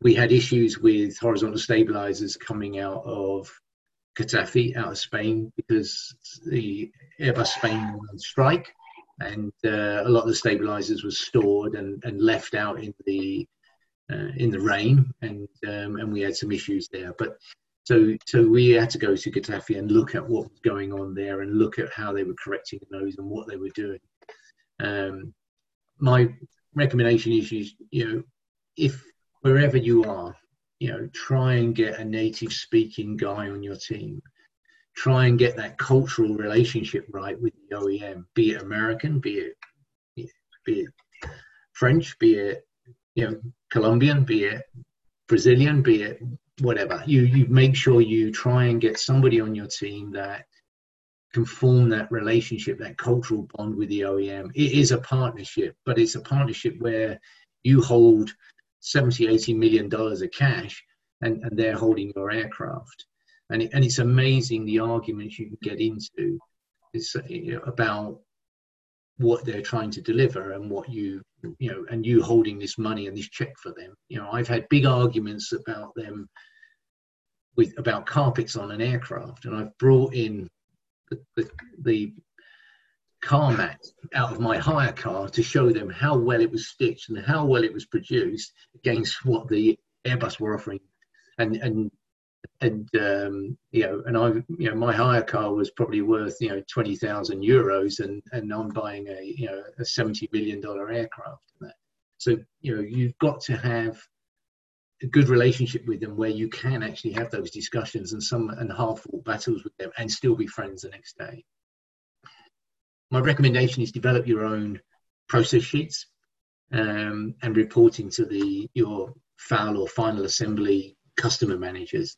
We had issues with horizontal stabilizers coming out of Getafe, out of Spain, because the Airbus Spain was on strike and uh, a lot of the stabilizers were stored and, and left out in the uh, in the rain, and um, and we had some issues there. But so so we had to go to Getafe and look at what was going on there, and look at how they were correcting those and what they were doing. Um, my recommendation is, you, you know, if wherever you are, you know, try and get a native speaking guy on your team try and get that cultural relationship right with the OEM, be it American, be it be it French, be it you know Colombian, be it Brazilian, be it whatever. You you make sure you try and get somebody on your team that can form that relationship, that cultural bond with the OEM. It is a partnership, but it's a partnership where you hold 70, 80 million dollars of cash and, and they're holding your aircraft and, it, and it's amazing the arguments you can get into is you know, about what they're trying to deliver and what you you know and you holding this money and this check for them you know i've had big arguments about them with about carpets on an aircraft and i've brought in the, the, car mat out of my hire car to show them how well it was stitched and how well it was produced against what the airbus were offering and and and um, you know, and I, you know, my hire car was probably worth you know twenty thousand euros, and and I'm buying a you know a seventy million dollar aircraft. So you know, you've got to have a good relationship with them where you can actually have those discussions and some and hard fought battles with them, and still be friends the next day. My recommendation is develop your own process sheets um, and reporting to the your FAL or final assembly customer managers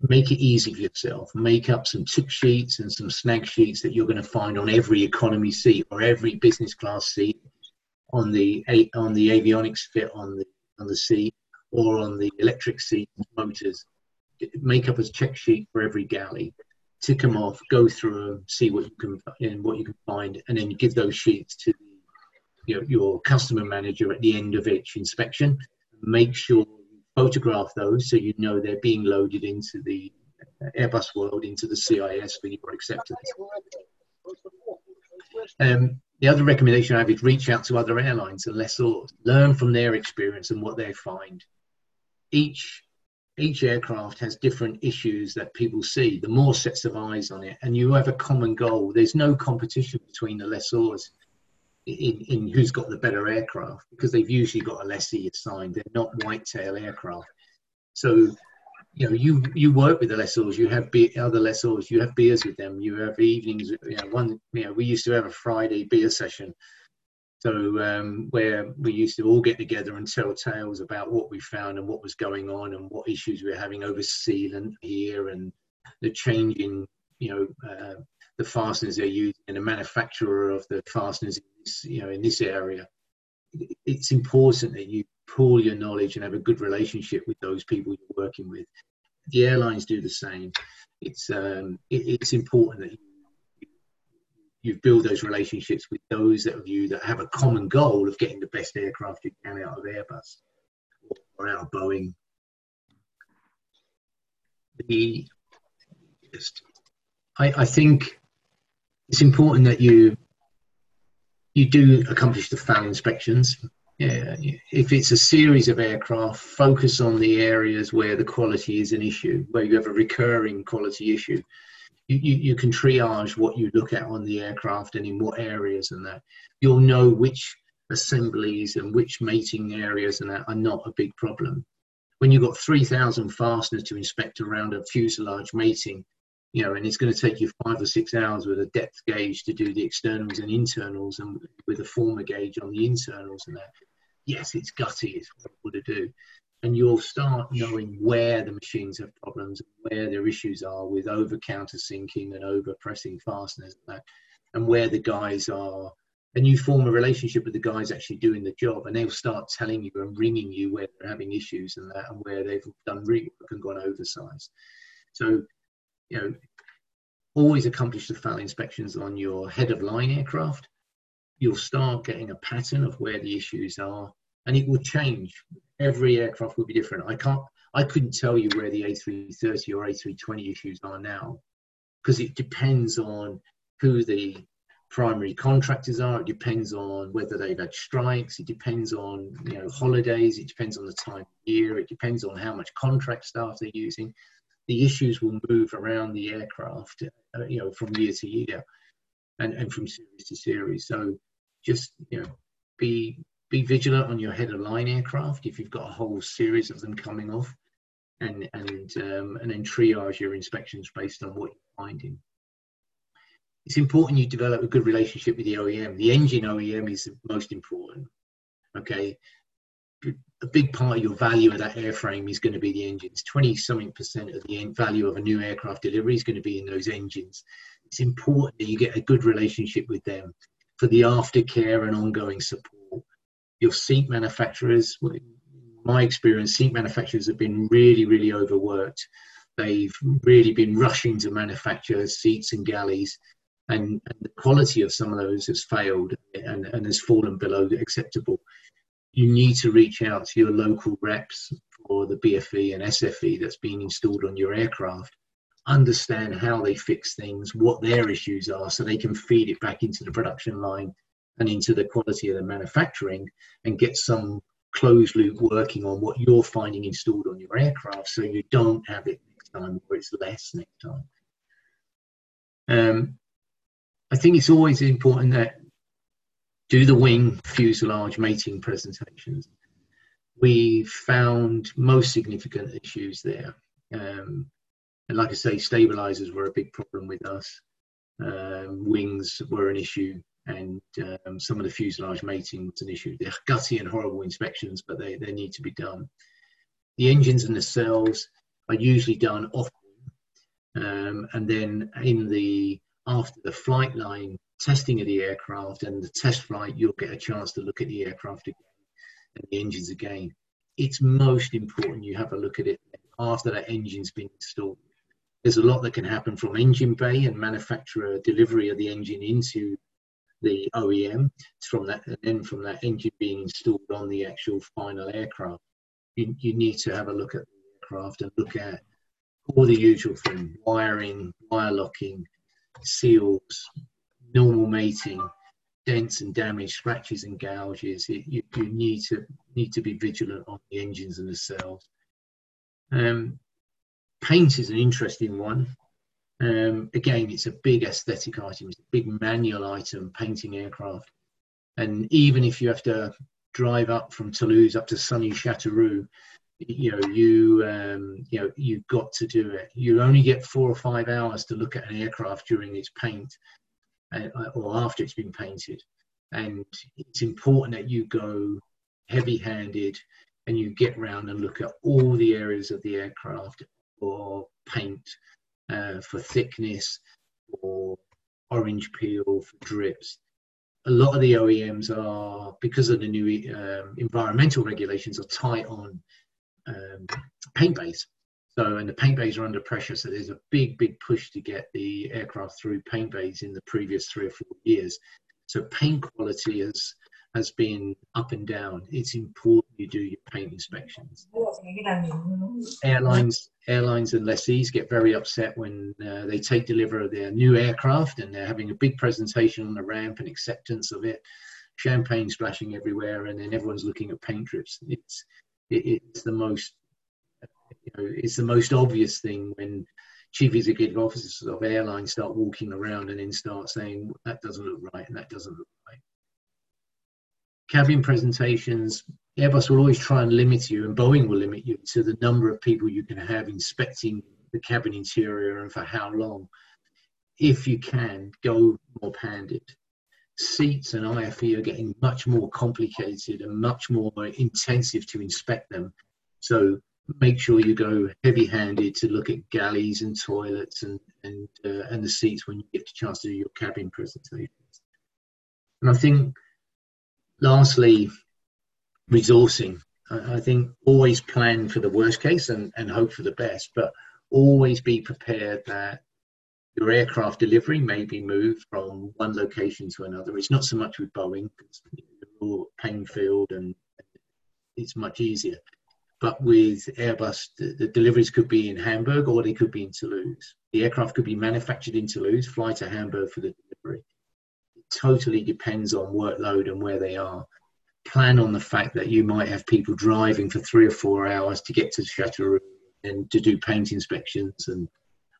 make it easy for yourself. Make up some tip sheets and some snag sheets that you're going to find on every economy seat or every business class seat, on the on the avionics fit on the on the seat or on the electric seat motors. Make up a check sheet for every galley. Tick them off. Go through them. See what you can and what you can find, and then give those sheets to your, your customer manager at the end of each inspection. Make sure you photograph those so you know they're being loaded into the Airbus world, into the CIS for your acceptance. Um, the other recommendation I have is reach out to other airlines and lessors, learn from their experience and what they find. Each each aircraft has different issues that people see. The more sets of eyes on it, and you have a common goal. There's no competition between the lessors in, in who's got the better aircraft because they've usually got a lessee assigned. They're not whitetail aircraft. So, you know, you you work with the lessors. You have be- other lessors. You have beers with them. You have evenings. You know, one. You know, we used to have a Friday beer session. So um, where we used to all get together and tell tales about what we found and what was going on and what issues we were having over sealant here and the change in you know uh, the fasteners they're using and the manufacturer of the fasteners you know in this area. It's important that you pool your knowledge and have a good relationship with those people you're working with. The airlines do the same. It's um, it, it's important that you, you build those relationships with those of you that have a common goal of getting the best aircraft you can out of airbus or out of boeing the I, I think it's important that you you do accomplish the FAL inspections. Yeah, if it's a series of aircraft, focus on the areas where the quality is an issue, where you have a recurring quality issue. You, you, can triage what you look at on the aircraft and in what areas and that. You'll know which assemblies and which mating areas and that are not a big problem. When you've got 3,000 fasteners to inspect around a fuselage mating, you know, and it's going to take you five or six hours with a depth gauge to do the externals and internals and with a former gauge on the internals and that. Yes, it's gutty, it's horrible to do. And you'll start knowing where the machines have problems, where their issues are with over countersinking and over pressing fasteners and that, and where the guys are and you form a relationship with the guys actually doing the job, and they'll start telling you and ringing you where they're having issues and that, and where they've done rework and gone oversized. So, you know, always accomplish the FAL inspections on your head of line aircraft. You'll start getting a pattern of where the issues are, and it will change. Every aircraft will be different. I can't, I couldn't tell you where the A330 or A320 issues are now, because it depends on who the primary contractors are. It depends on whether they've had strikes. It depends on you know holidays. It depends on the time of year. It depends on how much contract staff they're using. The issues will move around the aircraft, uh, you know, from year to year, and, and from series to series. So just you know, be be vigilant on your head of line aircraft if you've got a whole series of them coming off, and and um, and then triage your inspections based on what you're finding it's important you develop a good relationship with the OEM. The engine OEM is the most important. Okay. A big part of your value of that airframe is going to be the engines. 20 something percent of the value of a new aircraft delivery is going to be in those engines. It's important that you get a good relationship with them for the aftercare and ongoing support. Your seat manufacturers, my experience, seat manufacturers have been really, really overworked. They've really been rushing to manufacture seats and galleys and, and, the quality of some of those has failed and, and has fallen below acceptable. You need to reach out to your local reps for the BFE and SFE that's being installed on your aircraft, understand how they fix things, what their issues are, so they can feed it back into the production line and into the quality of the manufacturing and get some closed loop working on what you're finding installed on your aircraft so you don't have it next time or it's less next time. Um, I think it's always important that do the wing fuselage mating presentations. We found most significant issues there. Um, and like I say, stabilizers were a big problem with us. Um, wings were an issue, and um, some of the fuselage mating was an issue. They're gutty and horrible inspections, but they, they need to be done. The engines and the cells are usually done off, um, and then in the after the flight line testing of the aircraft and the test flight, you'll get a chance to look at the aircraft again and the engines again. It's most important you have a look at it after that engine's been installed. There's a lot that can happen from engine bay and manufacturer delivery of the engine into the OEM from that and then from that engine being installed on the actual final aircraft. You, you need to have a look at the aircraft and look at all the usual things, wiring, wire locking, seals, normal mating, dents and damage, scratches and gouges. It, you, you, need to need to be vigilant on the engines and the cells. Um, paint is an interesting one. Um, again, it's a big aesthetic item. It's a big manual item, painting aircraft. And even if you have to drive up from Toulouse up to sunny Châteauroux you know you um, you know you've got to do it you only get four or five hours to look at an aircraft during its paint uh, or after it's been painted and it's important that you go heavy handed and you get round and look at all the areas of the aircraft or paint uh, for thickness or orange peel for drips a lot of the OEMs are because of the new um, environmental regulations are tight on um, paint bays. So, and the paint bays are under pressure. So there's a big, big push to get the aircraft through paint bays in the previous three or four years. So paint quality has has been up and down. It's important you do your paint inspections. Airlines, airlines and lessees get very upset when uh, they take delivery of their new aircraft and they're having a big presentation on the ramp and acceptance of it, champagne splashing everywhere, and then everyone's looking at paint drips. It's it, it's the most you know, it's the most obvious thing when chief executive officers of airlines start walking around and then start saying that doesn't look right and that doesn't look right. Cabin presentations, Airbus will always try and limit you, and Boeing will limit you to the number of people you can have inspecting the cabin interior and for how long. If you can, go more panded seats and IFE are getting much more complicated and much more intensive to inspect them. So make sure you go heavy-handed to look at galleys and toilets and and uh, and the seats when you get the chance to do your cabin presentations. And I think, lastly, resourcing. I, think always plan for the worst case and, and hope for the best, but always be prepared that your aircraft delivery may be moved from one location to another. It's not so much with Boeing, it's all Paine Field and it's much easier. But with Airbus, the, the, deliveries could be in Hamburg or they could be in Toulouse. The aircraft could be manufactured in Toulouse, fly to Hamburg for the delivery. Totally depends on workload and where they are. Plan on the fact that you might have people driving for three or four hours to get to Châteauroux and to do paint inspections and,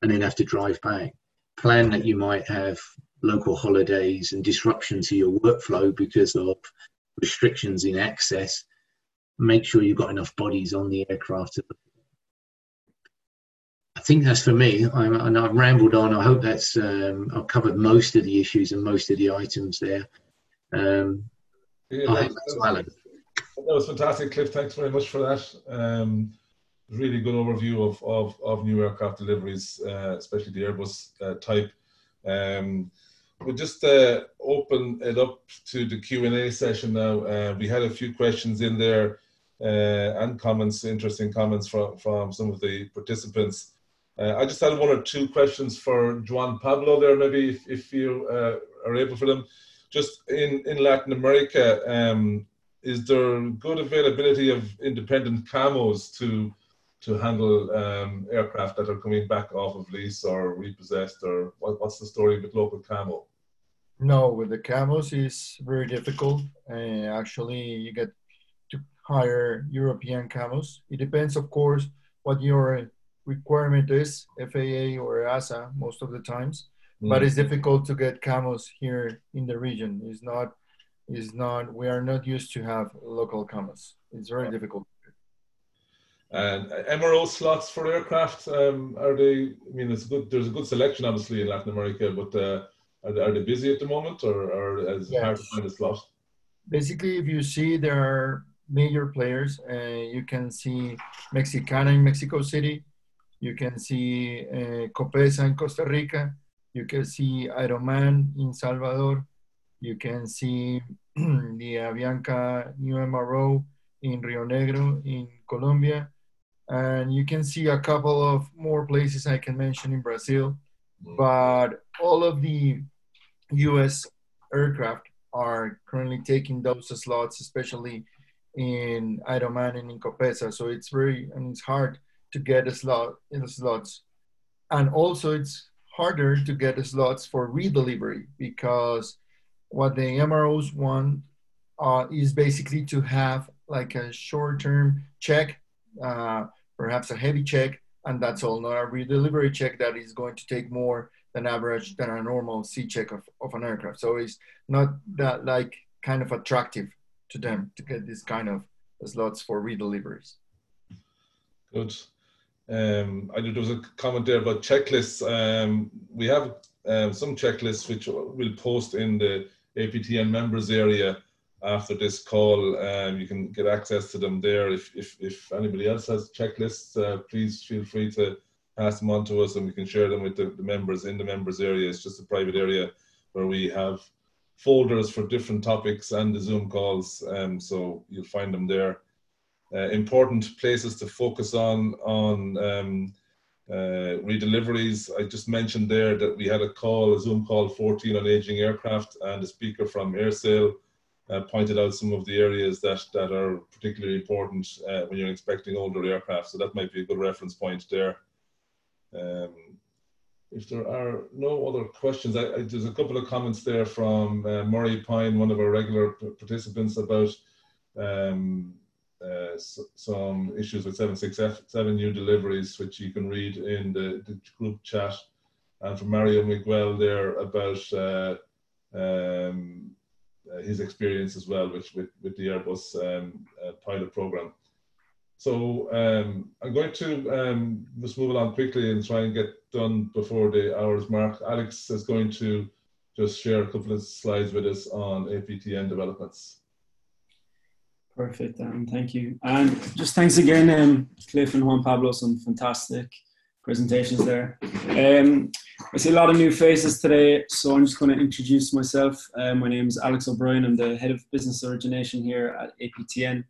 and then have to drive back. Plan that you might have local holidays and disruption to your workflow because of restrictions in access make sure you've got enough bodies on the aircraft. I think that's for me. I'm, and I've rambled on. I hope that's um, I've covered most of the issues and most of the items there. Um, yeah, that, that, that, was fantastic, Cliff. Thanks very much for that. Um, really good overview of, of, of new aircraft deliveries, uh, especially the Airbus uh, type. Um, we'll just uh, open it up to the Q&A session now. Uh, we had a few questions in there uh, and comments, interesting comments from, from some of the participants. Uh, I just had one or two questions for Juan Pablo there, maybe if, if you uh, are able for them. Just in, in Latin America, um, is there good availability of independent CAMOs to to handle um, aircraft that are coming back off of lease or repossessed, or what, what's the story with local CAMO? No, with the CAMOs is very difficult. Uh, actually, you get to hire European CAMOs. It depends, of course, what your requirement is, FAA or EASA most of the times. Mm. But it's difficult to get CAMOs here in the region. It's not, is not. We are not used to have local CAMOs. It's very difficult. And MRO slots for aircraft um, are they? I mean, it's good. There's a good selection, obviously, in Latin America, but uh, are, they, are they busy at the moment, or, or is yes. hard to find a slot? Basically, if you see, there are major players. Uh, you can see Mexicana in Mexico City. You can see uh, Coopesa in Costa Rica. You can see Aeroman in Salvador. You can see the Avianca new MRO in Rionegro in Colombia. And you can see a couple of more places I can mention in Brazil. Mm. But all of the US aircraft are currently taking those slots, especially in Aeroman and in Coopesa. So it's very, and it's hard to get a slot in the slots. And also it's harder to get slots for redelivery because what the MROs want uh, is basically to have like a short-term check, uh, perhaps a heavy check, and that's all, not a redelivery check that is going to take more than average than a normal C check of, of an aircraft. So it's not that like kind of attractive to them to get this kind of slots for redeliveries. Good. Um, I there was a comment there about checklists. Um, we have um, some checklists which we'll post in the APTN members area after this call. Um, you can get access to them there. If, if, if anybody else has checklists, uh, please feel free to pass them on to us and we can share them with the, the members in the members area. It's just a private area where we have folders for different topics and the Zoom calls. Um, so you'll find them there. Uh, important places to focus on on um, uh, redeliveries. I just mentioned there that we had a call, a Zoom call 14 on aging aircraft, and a speaker from AerSale uh, pointed out some of the areas that, that are particularly important uh, when you're expecting older aircraft. So that might be a good reference point there. Um, if there are no other questions, I, I, there's a couple of comments there from uh, Murray Pine, one of our regular participants, about um, uh, some issues with 767 new deliveries, which you can read in the, the group chat. And from Mario Miguel there about uh, um, uh, his experience as well with, with, with the Airbus um, uh, pilot program. So um, I'm going to um, just move along quickly and try and get done before the hours mark. Alex is going to just share a couple of slides with us on APTN developments. Perfect, um, thank you. And just thanks again, um, Cliff and Juan Pablo, some fantastic presentations there. Um, I see a lot of new faces today, so I'm just going to introduce myself. Uh, my name is Alex O'Brien. I'm the head of business origination here at APTN.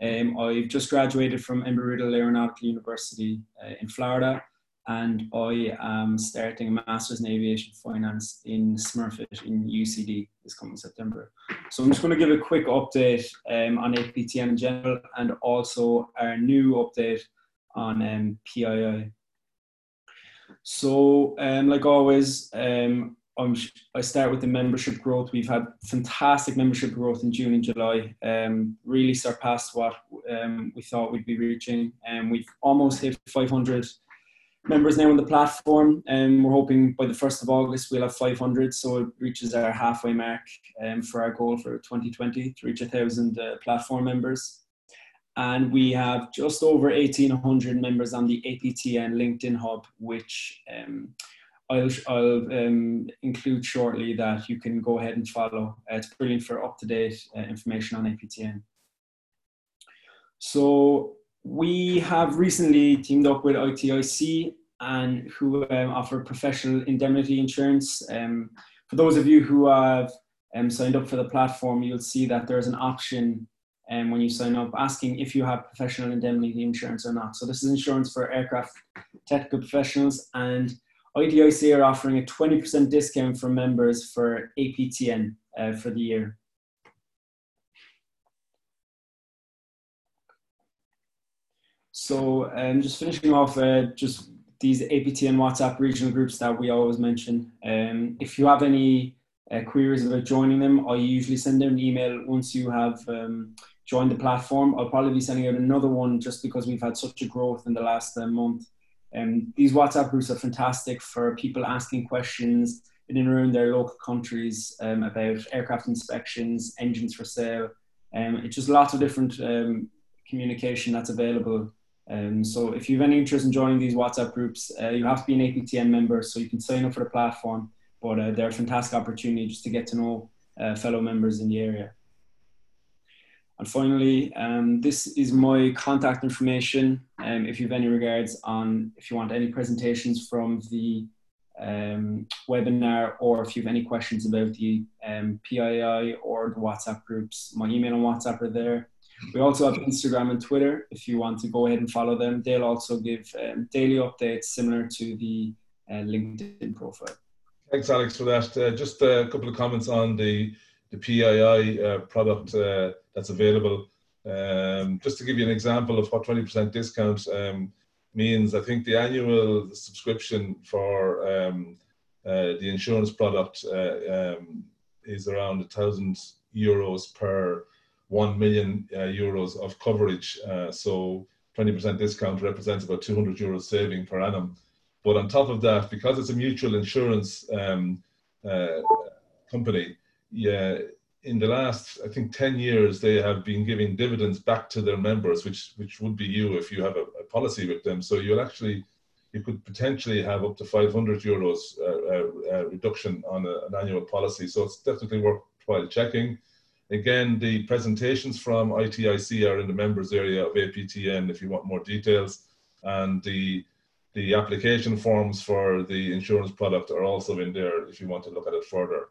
Um, I've just graduated from Embry-Riddle Aeronautical University uh, in Florida, and I am starting a master's in aviation finance in Smurfit in UCD this coming September. So I'm just going to give a quick update um, on APTN in general, and also our new update on um, PII. So, um, like always, um, I start with the membership growth. We've had fantastic membership growth in June and July. Um, really surpassed what um, we thought we'd be reaching, and um, we've almost hit 500 members now on the platform. And um, we're hoping by the first of August we'll have 500, so it reaches our halfway mark um, for our goal for 2020 to reach a thousand uh, platform members and we have just over 1800 members on the APTN LinkedIn hub, which um, I'll, I'll um, include shortly that you can go ahead and follow. Uh, it's brilliant for up-to-date uh, information on APTN. So we have recently teamed up with ITIC and who um, offer professional indemnity insurance. Um, for those of you who have um, signed up for the platform, you'll see that there's an option um, when you sign up, asking if you have professional indemnity insurance or not. So this is insurance for aircraft technical professionals, and ITIC are offering a 20% discount for members for APTN uh, for the year. So um, just finishing off, uh, just these APTN WhatsApp regional groups that we always mention. Um, if you have any uh, queries about joining them, I usually send them an email once you have um, join the platform. I'll probably be sending out another one just because we've had such a growth in the last uh, month. Um, these WhatsApp groups are fantastic for people asking questions in and around their local countries um, about aircraft inspections, engines for sale. Um, it's just lots of different um, communication that's available. Um, so if you have any interest in joining these WhatsApp groups, uh, you have to be an APTN member, so you can sign up for the platform. But uh, they're a fantastic opportunity just to get to know uh, fellow members in the area. And finally, um, this is my contact information. Um, if you have any regards on, if you want any presentations from the um, webinar, or if you have any questions about the um, PII or the WhatsApp groups, my email and WhatsApp are there. We also have Instagram and Twitter. If you want to go ahead and follow them, they'll also give um, daily updates similar to the uh, LinkedIn profile. Thanks, Alex, for that. Uh, just a couple of comments on the the PII uh, product uh, that's available. Um, just to give you an example of what 20% discount um, means, I think the annual subscription for um, uh, the insurance product uh, um, is around a thousand euros per 1 million uh, euros of coverage. Uh, so 20% discount represents about 200 euros saving per annum. But on top of that, because it's a mutual insurance um, company, yeah, in the last, I think, 10 years, they have been giving dividends back to their members, which which would be you if you have a, a policy with them. So you'll actually, you could potentially have up to 500 euros uh, uh, uh, reduction on a, an annual policy. So it's definitely worthwhile checking. Again, the presentations from ITIC are in the members area of APTN if you want more details. And the the application forms for the insurance product are also in there if you want to look at it further.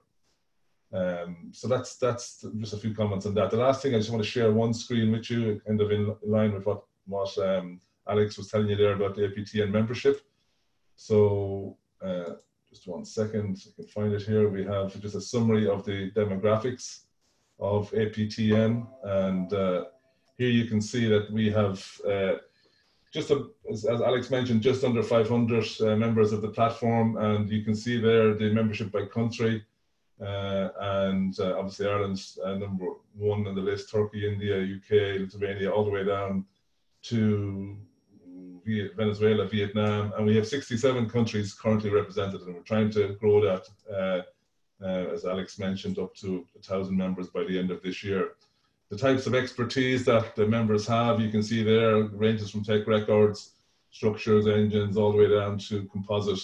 Um, so that's that's just a few comments on that. The last thing I just want to share one screen with you, kind of in line with what what um, Alex was telling you there about the APTN membership. So uh, just one second, I can find it here. We have just a summary of the demographics of APTN, and uh, here you can see that we have. Uh, just a, as, as, Alex mentioned, just under 500 uh, members of the platform, and you can see there the membership by country. Uh, and uh, obviously Ireland's uh, number one on the list, Turkey, India, UK, Lithuania, all the way down to Venezuela, Vietnam, and we have 67 countries currently represented, and we're trying to grow that, uh, as Alex mentioned, up to thousand members by the end of this year. The types of expertise that the members have, you can see there, ranges from tech records, structures, engines, all the way down to composite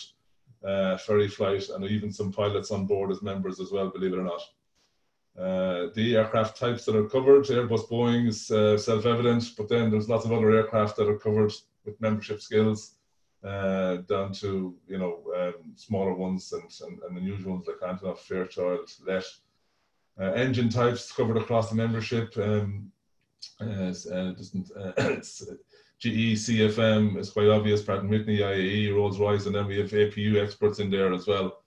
uh, ferry flight, and even some pilots on board as members as well, believe it or not. Uh, the aircraft types that are covered, Airbus, Boeing is uh, self-evident, but then there's lots of other aircraft that are covered with membership skills. Uh, down to you know um, smaller ones and, and, and unusual ones like Antonov, Fairchild, Let. Uh, engine types covered across the membership. Um, uh, uh, GE, CFM is quite obvious, Pratt & Whitney, IAE, Rolls-Royce, and then we have APU experts in there as well.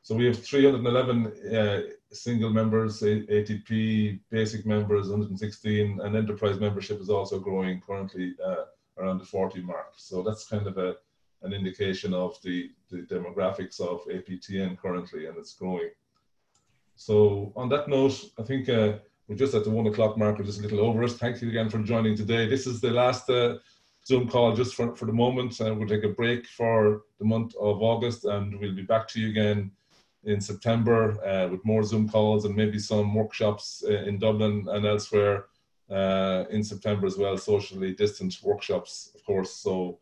So we have 311 uh, single members, ATP basic members, 116, and enterprise membership is also growing currently uh, around the 40 mark. So that's kind of a an indication of the, the demographics of APTN currently, and it's growing. So on that note, I think uh, we're just at the one o'clock mark, we're just a little over us. Thank you again for joining today. This is the last uh, Zoom call just for, for the moment. Uh, we'll take a break for the month of August and we'll be back to you again in September uh, with more Zoom calls and maybe some workshops uh, in Dublin and elsewhere uh, in September as well, socially distant workshops, of course. So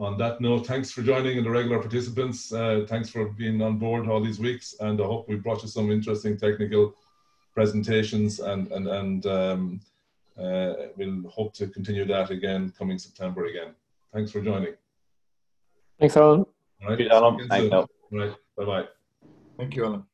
on that note, thanks for joining and the regular participants. Uh, thanks for being on board all these weeks, and I hope we brought you some interesting technical presentations, and and and um, uh, we'll hope to continue that again coming September again. Thanks for joining. Thanks, Alan. All right. Thanks, Alan. Thanks, All right. Bye bye. Thank you, Alan.